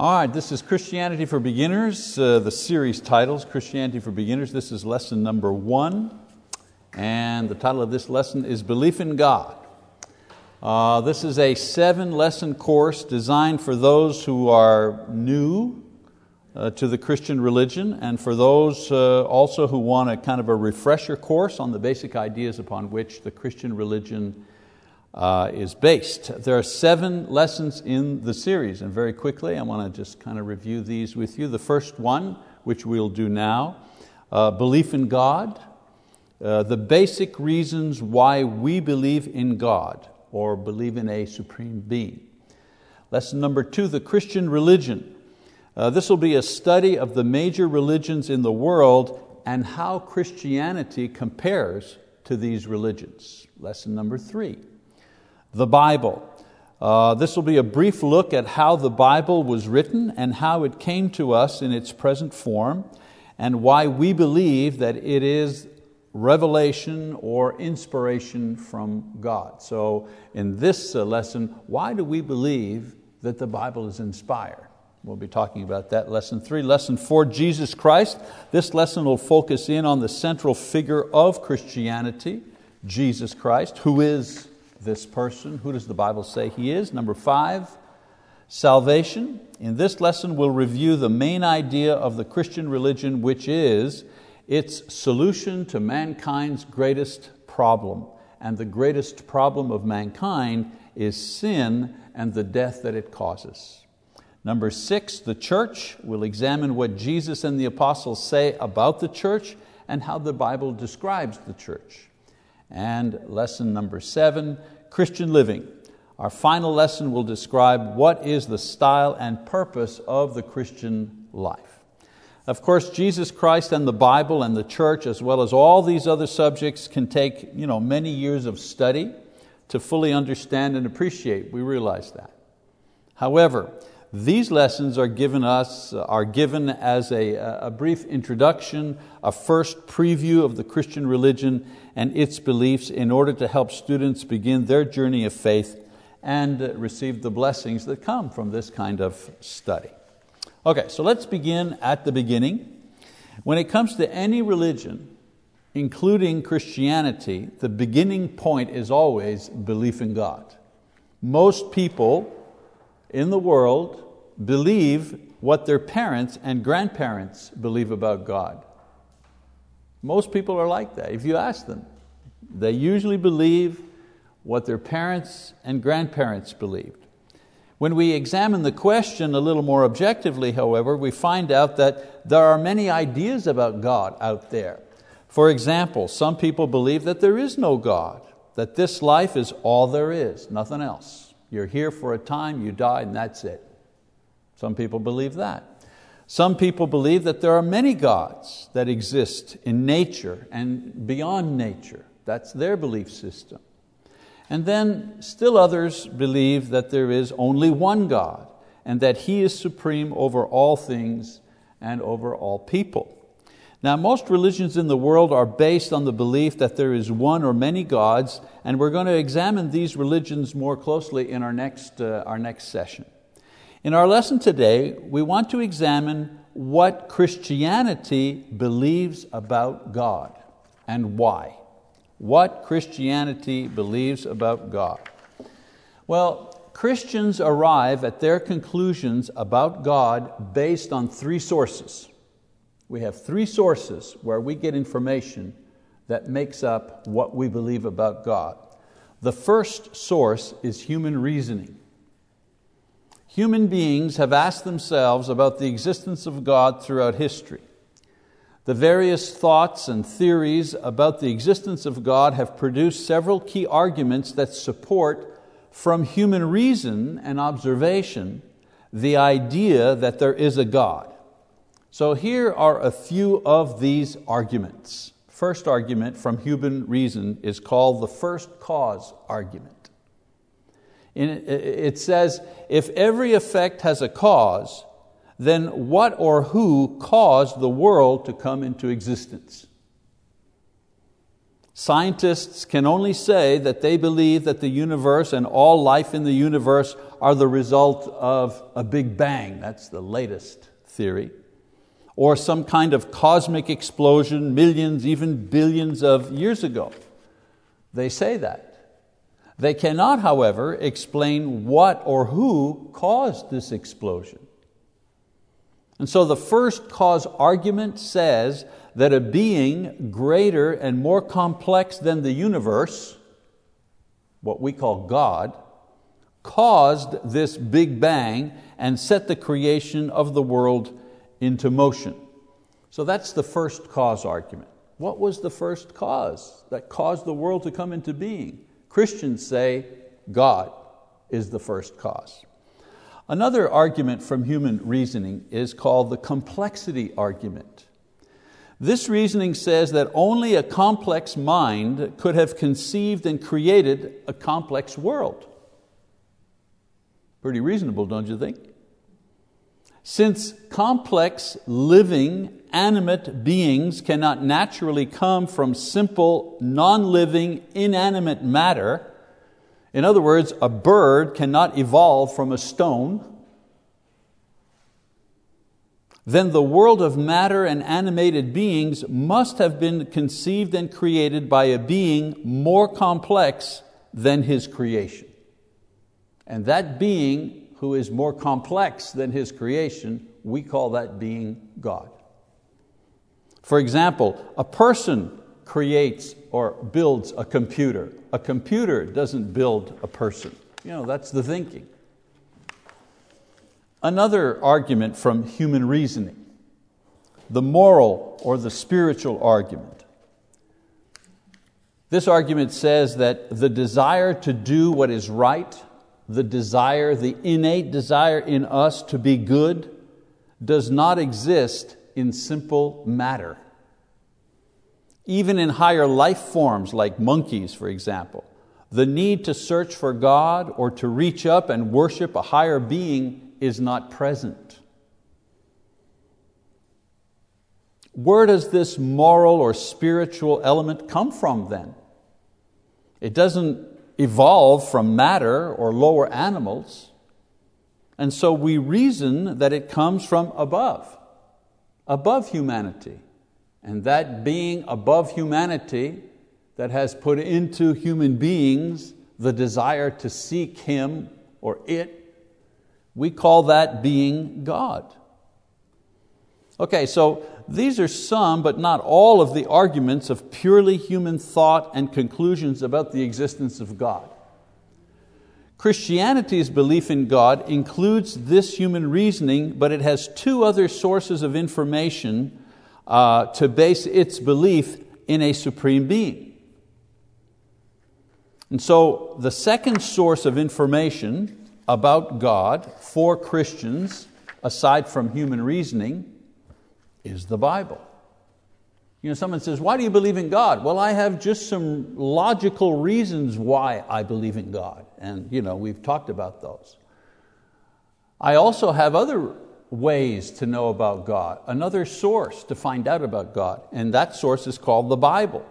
All right, this is Christianity for Beginners. Uh, the series titles Christianity for Beginners. This is lesson number one, and the title of this lesson is Belief in God. Uh, this is a seven lesson course designed for those who are new uh, to the Christian religion and for those uh, also who want a kind of a refresher course on the basic ideas upon which the Christian religion uh, is based. There are seven lessons in the series, and very quickly I want to just kind of review these with you. The first one, which we'll do now, uh, belief in God, uh, the basic reasons why we believe in God or believe in a supreme being. Lesson number two, the Christian religion. Uh, this will be a study of the major religions in the world and how Christianity compares to these religions. Lesson number three, the Bible. Uh, this will be a brief look at how the Bible was written and how it came to us in its present form, and why we believe that it is revelation or inspiration from God. So, in this uh, lesson, why do we believe that the Bible is inspired? We'll be talking about that. Lesson three. Lesson four, Jesus Christ. This lesson will focus in on the central figure of Christianity, Jesus Christ, who is this person. Who does the Bible say he is? Number five, salvation. In this lesson, we'll review the main idea of the Christian religion, which is its solution to mankind's greatest problem. And the greatest problem of mankind is sin and the death that it causes. Number six, the church. We'll examine what Jesus and the apostles say about the church and how the Bible describes the church. And lesson number seven, Christian living. Our final lesson will describe what is the style and purpose of the Christian life. Of course, Jesus Christ and the Bible and the church, as well as all these other subjects, can take you know, many years of study to fully understand and appreciate. We realize that. However, these lessons are given us uh, are given as a, a brief introduction, a first preview of the Christian religion and its beliefs in order to help students begin their journey of faith and receive the blessings that come from this kind of study. Okay, so let's begin at the beginning. When it comes to any religion, including Christianity, the beginning point is always belief in God. Most people in the world believe what their parents and grandparents believe about God. Most people are like that. If you ask them, they usually believe what their parents and grandparents believed. When we examine the question a little more objectively, however, we find out that there are many ideas about God out there. For example, some people believe that there is no God, that this life is all there is, nothing else. You're here for a time, you die, and that's it. Some people believe that. Some people believe that there are many gods that exist in nature and beyond nature. That's their belief system. And then still others believe that there is only one God and that He is supreme over all things and over all people. Now, most religions in the world are based on the belief that there is one or many gods, and we're going to examine these religions more closely in our next, uh, our next session. In our lesson today, we want to examine what Christianity believes about God and why. What Christianity believes about God. Well, Christians arrive at their conclusions about God based on three sources we have three sources where we get information that makes up what we believe about God. The first source is human reasoning. Human beings have asked themselves about the existence of God throughout history. The various thoughts and theories about the existence of God have produced several key arguments that support, from human reason and observation, the idea that there is a God. So here are a few of these arguments. First argument from human reason is called the first cause argument. It says, if every effect has a cause, then what or who caused the world to come into existence? Scientists can only say that they believe that the universe and all life in the universe are the result of a big bang. That's the latest theory. Or some kind of cosmic explosion millions, even billions of years ago. They say that. They cannot, however, explain what or who caused this explosion. And so the first cause argument says that a being greater and more complex than the universe, what we call God, caused this big bang and set the creation of the world into motion. So that's the first cause argument. What was the first cause that caused the world to come into being? Christians say God is the first cause. Another argument from human reasoning is called the complexity argument. This reasoning says that only a complex mind could have conceived and created a complex world. Pretty reasonable, don't you think? Since complex, living, animate beings cannot naturally come from simple, non-living, inanimate matter, in other words, a bird cannot evolve from a stone, then the world of matter and animated beings must have been conceived and created by a being more complex than his creation. And that being who is more complex than his creation, we call that being God. For example, a person creates or builds a computer. A computer doesn't build a person. You know, that's the thinking. Another argument from human reasoning, the moral or the spiritual argument. This argument says that the desire to do what is right, the desire, the innate desire in us to be good, does not exist in simple matter. Even in higher life forms like monkeys, for example, the need to search for God or to reach up and worship a higher being is not present. Where does this moral or spiritual element come from then? It doesn't evolve from matter or lower animals. And so we reason that it comes from above, above humanity. And that being above humanity that has put into human beings the desire to seek Him or it we call that being God. Okay, so these are some, but not all, of the arguments of purely human thought and conclusions about the existence of God. Christianity's belief in God includes this human reasoning, but it has two other sources of information uh, to base its belief in a supreme being. And so the second source of information about God for Christians, aside from human reasoning, is the Bible. You know, someone says, Why do you believe in God? Well, I have just some logical reasons why I believe in God. And you know, we've talked about those. I also have other ways to know about God, another source to find out about God, and that source is called the Bible.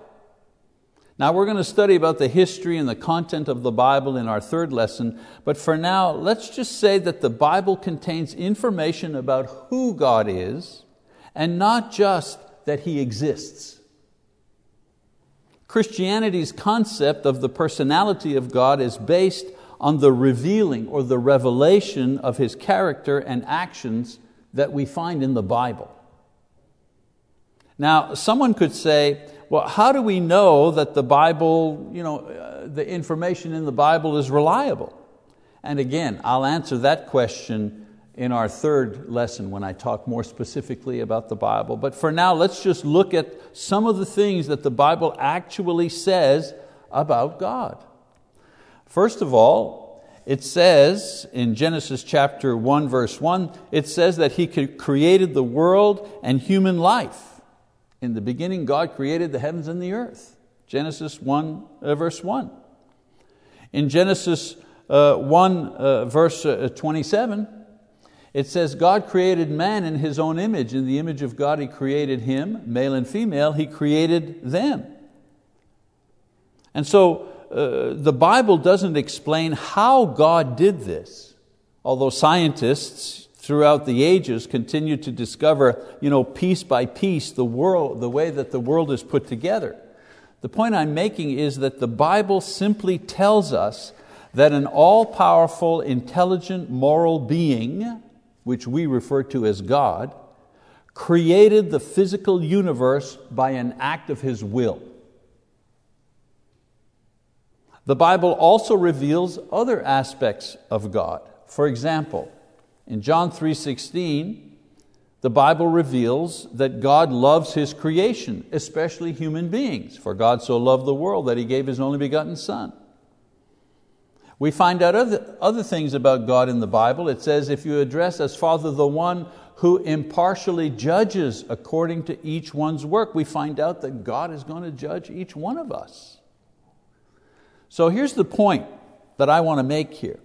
Now we're going to study about the history and the content of the Bible in our third lesson, but for now, let's just say that the Bible contains information about who God is and not just that He exists. Christianity's concept of the personality of God is based on the revealing or the revelation of His character and actions that we find in the Bible. Now, someone could say, well, how do we know that the Bible, you know, uh, the information in the Bible is reliable? And again, I'll answer that question in our third lesson when I talk more specifically about the Bible. But for now, let's just look at some of the things that the Bible actually says about God. First of all, it says in Genesis chapter 1, verse 1, it says that He created the world and human life. In the beginning, God created the heavens and the earth. Genesis 1, uh, verse 1. In Genesis uh, 1, uh, verse uh, 27, it says, God created man in His own image. In the image of God He created him, male and female, He created them. And so uh, the Bible doesn't explain how God did this, although scientists throughout the ages continue to discover you know, piece by piece the, world, the way that the world is put together. The point I'm making is that the Bible simply tells us that an all powerful, intelligent, moral being, which we refer to as God, created the physical universe by an act of His will. The Bible also reveals other aspects of God. For example, in John 3:16, the Bible reveals that God loves His creation, especially human beings. For God so loved the world that He gave His only begotten Son. We find out other, other things about God in the Bible. It says, if you address as Father the one who impartially judges according to each one's work, we find out that God is going to judge each one of us. So here's the point that I want to make here.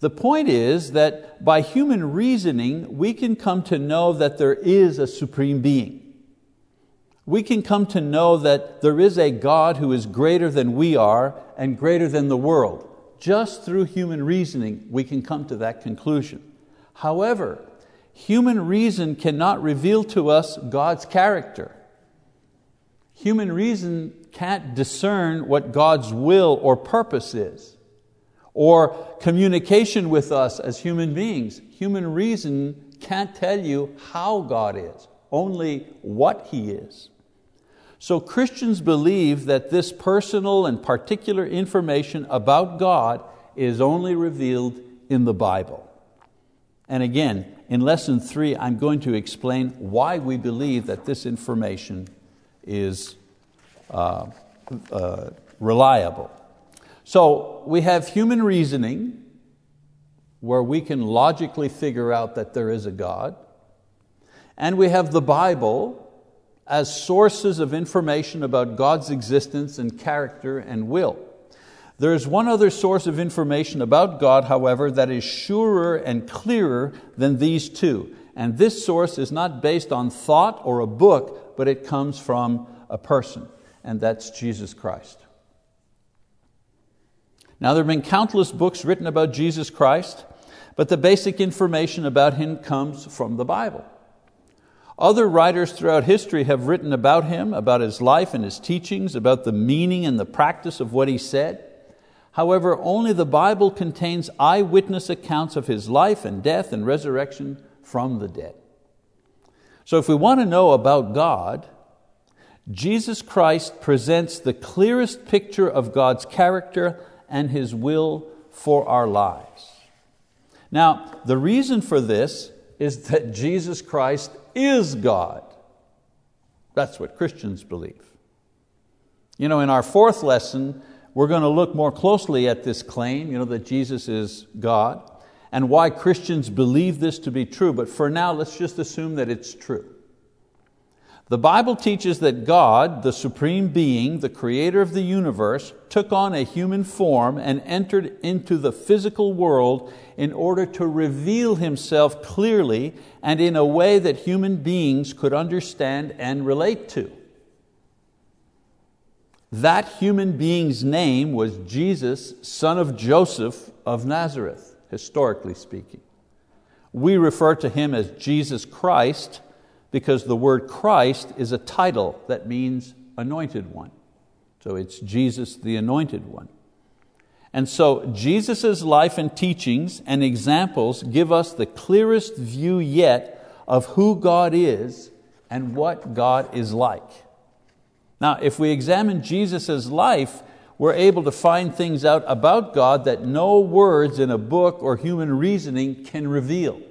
The point is that by human reasoning, we can come to know that there is a supreme being. We can come to know that there is a God who is greater than we are and greater than the world. Just through human reasoning, we can come to that conclusion. However, human reason cannot reveal to us God's character. Human reason can't discern what God's will or purpose is, or communication with us as human beings. Human reason can't tell you how God is, only what He is. So Christians believe that this personal and particular information about God is only revealed in the Bible. And again, in lesson three, I'm going to explain why we believe that this information is uh, uh, reliable. So we have human reasoning, where we can logically figure out that there is a God, and we have the Bible, as sources of information about God's existence and character and will. There is one other source of information about God, however, that is surer and clearer than these two. And this source is not based on thought or a book, but it comes from a person, and that's Jesus Christ. Now, there have been countless books written about Jesus Christ, but the basic information about Him comes from the Bible. Other writers throughout history have written about him, about his life and his teachings, about the meaning and the practice of what he said. However, only the Bible contains eyewitness accounts of his life and death and resurrection from the dead. So, if we want to know about God, Jesus Christ presents the clearest picture of God's character and His will for our lives. Now, the reason for this is that Jesus Christ is God. That's what Christians believe. You know, in our fourth lesson, we're going to look more closely at this claim, you know, that Jesus is God, and why Christians believe this to be true. But for now, let's just assume that it's true. The Bible teaches that God, the supreme being, the creator of the universe, took on a human form and entered into the physical world in order to reveal Himself clearly and in a way that human beings could understand and relate to. That human being's name was Jesus, son of Joseph of Nazareth, historically speaking. We refer to Him as Jesus Christ because the word Christ is a title that means anointed one. So it's Jesus the anointed one. And so Jesus' life and teachings and examples give us the clearest view yet of who God is and what God is like. Now, if we examine Jesus' life, we're able to find things out about God that no words in a book or human reasoning can reveal.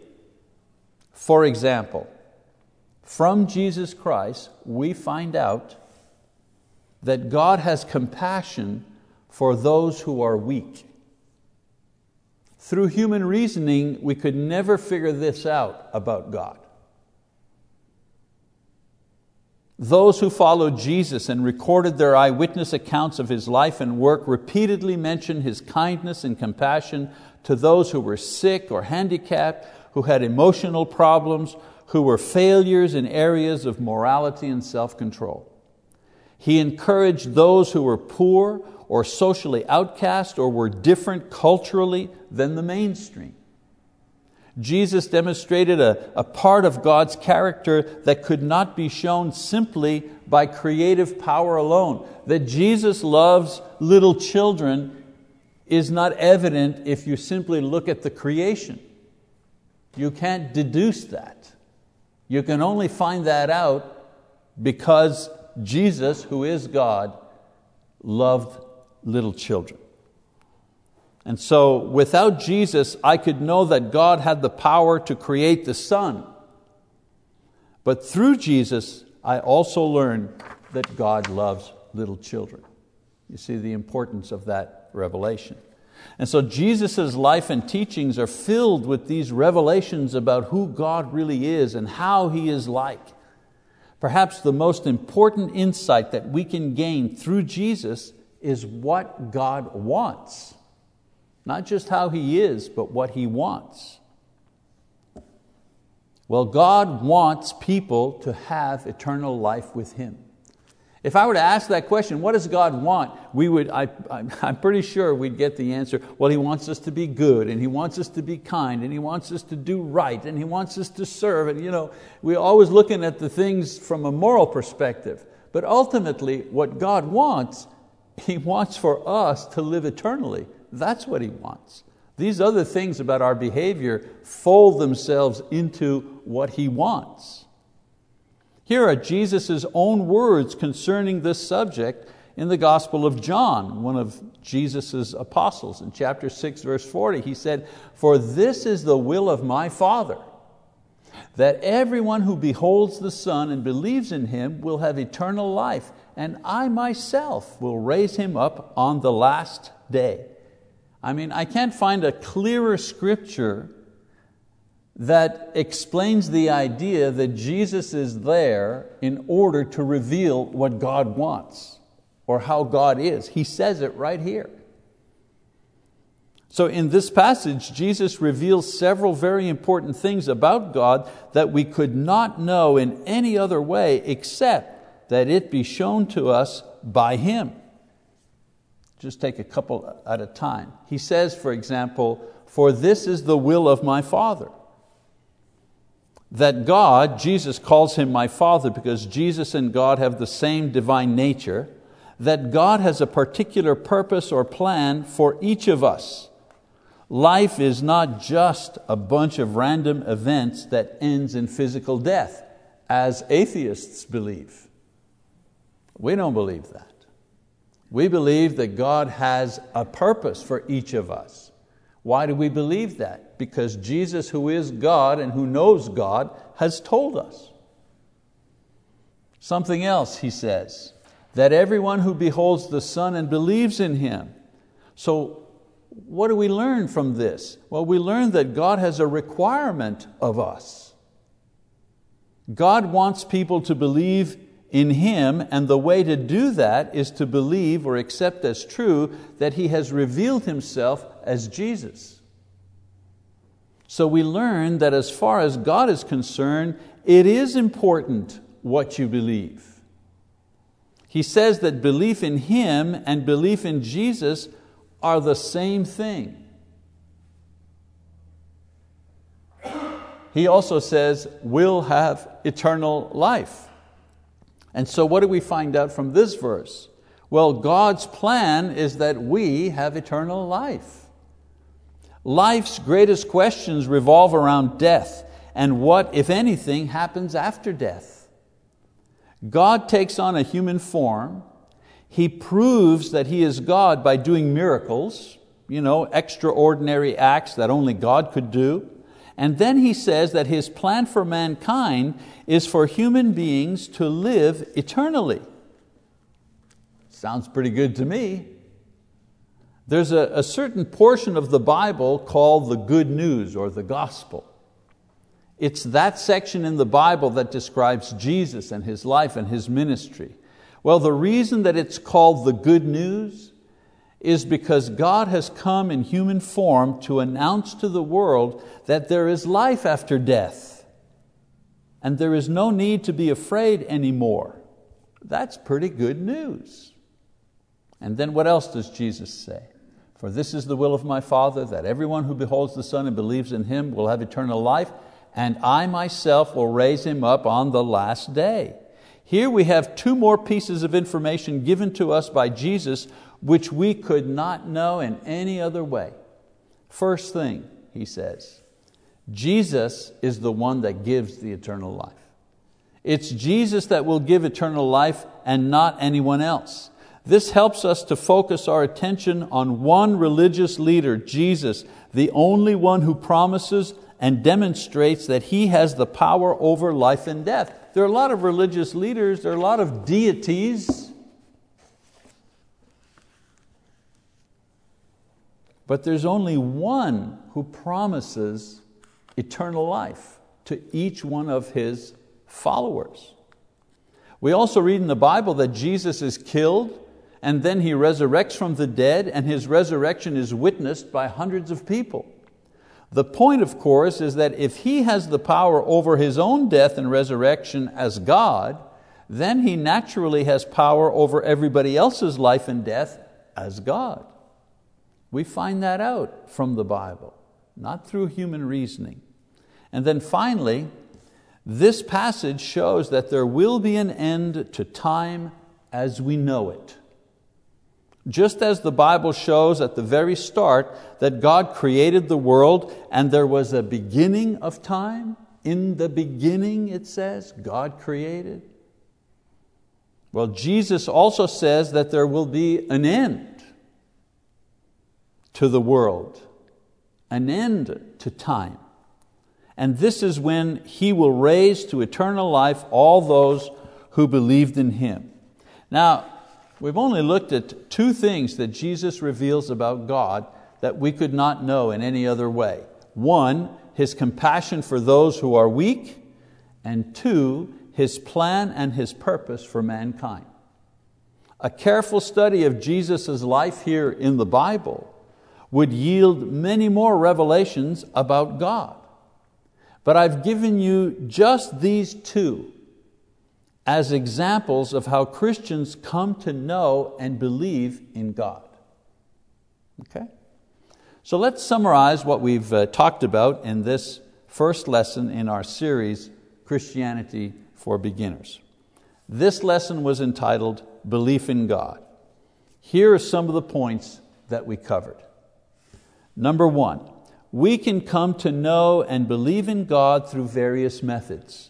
For example, from Jesus Christ, we find out that God has compassion for those who are weak. Through human reasoning, we could never figure this out about God. Those who followed Jesus and recorded their eyewitness accounts of His life and work repeatedly mention His kindness and compassion to those who were sick or handicapped, who had emotional problems, who were failures in areas of morality and self control. He encouraged those who were poor or socially outcast or were different culturally than the mainstream. Jesus demonstrated a, a part of God's character that could not be shown simply by creative power alone. That Jesus loves little children is not evident if you simply look at the creation. You can't deduce that. You can only find that out because Jesus, who is God, loved little children. And so without Jesus, I could know that God had the power to create the sun. But through Jesus, I also learned that God loves little children. You see the importance of that revelation. And so Jesus' life and teachings are filled with these revelations about who God really is and how He is like. Perhaps the most important insight that we can gain through Jesus is what God wants. Not just how He is, but what He wants. Well, God wants people to have eternal life with Him. If I were to ask that question, what does God want? We would, I, am pretty sure we'd get the answer, well, He wants us to be good, and He wants us to be kind, and He wants us to do right, and He wants us to serve. And you know, we're always looking at the things from a moral perspective. But ultimately, what God wants, He wants for us to live eternally. That's what He wants. These other things about our behavior fold themselves into what He wants. Here are Jesus' own words concerning this subject in the Gospel of John, one of Jesus' apostles. In chapter 6, verse 40, he said, For this is the will of my Father, that everyone who beholds the Son and believes in Him will have eternal life, and I myself will raise him up on the last day. I mean, I can't find a clearer scripture that explains the idea that Jesus is there in order to reveal what God wants or how God is. He says it right here. So in this passage, Jesus reveals several very important things about God that we could not know in any other way except that it be shown to us by Him. Just take a couple at a time. He says, for example, for this is the will of my Father that God, Jesus calls Him my Father because Jesus and God have the same divine nature, that God has a particular purpose or plan for each of us. Life is not just a bunch of random events that ends in physical death, as atheists believe. We don't believe that. We believe that God has a purpose for each of us. Why do we believe that? Because Jesus, who is God and who knows God, has told us. Something else, he says, that everyone who beholds the Son and believes in Him. So, what do we learn from this? Well, we learn that God has a requirement of us. God wants people to believe in Him, and the way to do that is to believe or accept as true that He has revealed Himself as Jesus. So we learn that as far as God is concerned, it is important what you believe. He says that belief in Him and belief in Jesus are the same thing. He also says, we'll have eternal life. And so what do we find out from this verse? Well, God's plan is that we have eternal life. Life's greatest questions revolve around death and what, if anything, happens after death. God takes on a human form. He proves that He is God by doing miracles, you know, extraordinary acts that only God could do. And then He says that His plan for mankind is for human beings to live eternally. Sounds pretty good to me. There's a, a certain portion of the Bible called the good news or the gospel. It's that section in the Bible that describes Jesus and His life and His ministry. Well, the reason that it's called the good news is because God has come in human form to announce to the world that there is life after death. And there is no need to be afraid anymore. That's pretty good news. And then what else does Jesus say? For this is the will of my Father, that everyone who beholds the Son and believes in Him will have eternal life, and I myself will raise him up on the last day. Here we have two more pieces of information given to us by Jesus which we could not know in any other way. First thing, he says, Jesus is the one that gives the eternal life. It's Jesus that will give eternal life and not anyone else. This helps us to focus our attention on one religious leader, Jesus, the only one who promises and demonstrates that He has the power over life and death. There are a lot of religious leaders, there are a lot of deities, but there's only one who promises eternal life to each one of His followers. We also read in the Bible that Jesus is killed and then He resurrects from the dead and His resurrection is witnessed by hundreds of people. The point, of course, is that if He has the power over His own death and resurrection as God, then He naturally has power over everybody else's life and death as God. We find that out from the Bible, not through human reasoning. And then finally, this passage shows that there will be an end to time as we know it. Just as the Bible shows at the very start that God created the world and there was a beginning of time, in the beginning it says, God created. Well, Jesus also says that there will be an end to the world, an end to time. And this is when He will raise to eternal life all those who believed in Him. Now, We've only looked at two things that Jesus reveals about God that we could not know in any other way. One, His compassion for those who are weak, and two, His plan and His purpose for mankind. A careful study of Jesus' life here in the Bible would yield many more revelations about God. But I've given you just these two as examples of how Christians come to know and believe in God. Okay? So let's summarize what we've uh, talked about in this first lesson in our series, Christianity for Beginners. This lesson was entitled Belief in God. Here are some of the points that we covered. Number one, we can come to know and believe in God through various methods.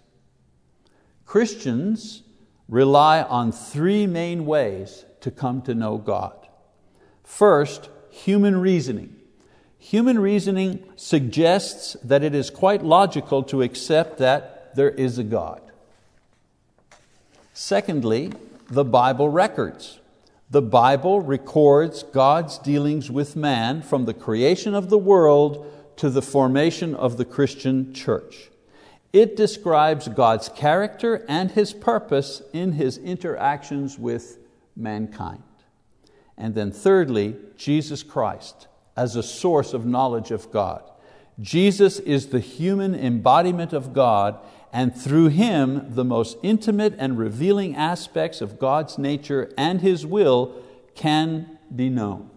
Christians rely on three main ways to come to know God. First, human reasoning. Human reasoning suggests that it is quite logical to accept that there is a God. Secondly, the Bible records. The Bible records God's dealings with man from the creation of the world to the formation of the Christian church. It describes God's character and His purpose in His interactions with mankind. And then thirdly, Jesus Christ as a source of knowledge of God. Jesus is the human embodiment of God and through Him the most intimate and revealing aspects of God's nature and His will can be known.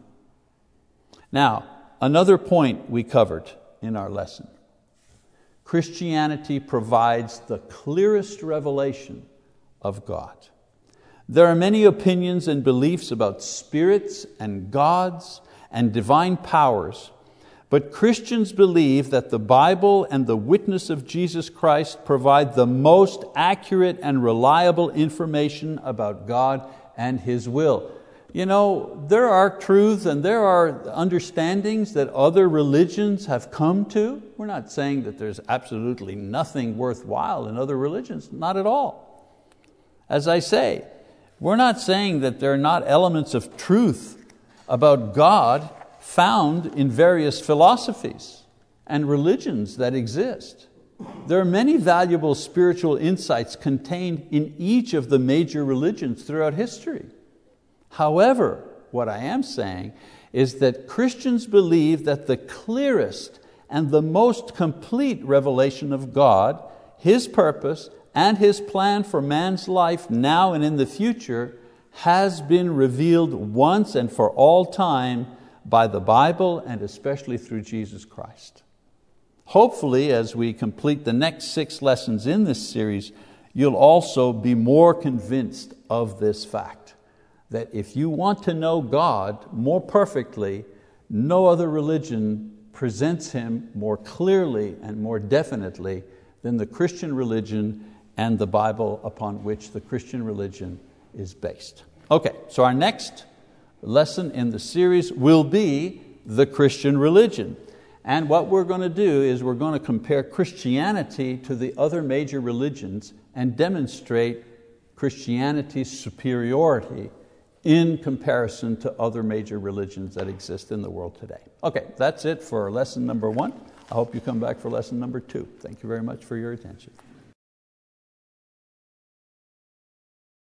Now, another point we covered in our lesson. Christianity provides the clearest revelation of God. There are many opinions and beliefs about spirits and gods and divine powers, but Christians believe that the Bible and the witness of Jesus Christ provide the most accurate and reliable information about God and His will you know, there are truths and there are understandings that other religions have come to. We're not saying that there's absolutely nothing worthwhile in other religions, not at all. As I say, we're not saying that there are not elements of truth about God found in various philosophies and religions that exist. There are many valuable spiritual insights contained in each of the major religions throughout history. However, what I am saying is that Christians believe that the clearest and the most complete revelation of God, His purpose, and His plan for man's life now and in the future has been revealed once and for all time by the Bible and especially through Jesus Christ. Hopefully, as we complete the next six lessons in this series, you'll also be more convinced of this fact that if you want to know God more perfectly, no other religion presents Him more clearly and more definitely than the Christian religion and the Bible upon which the Christian religion is based. Okay, so our next lesson in the series will be the Christian religion. And what we're going to do is we're going to compare Christianity to the other major religions and demonstrate Christianity's superiority in comparison to other major religions that exist in the world today. Okay, that's it for lesson number one. I hope you come back for lesson number two. Thank you very much for your attention.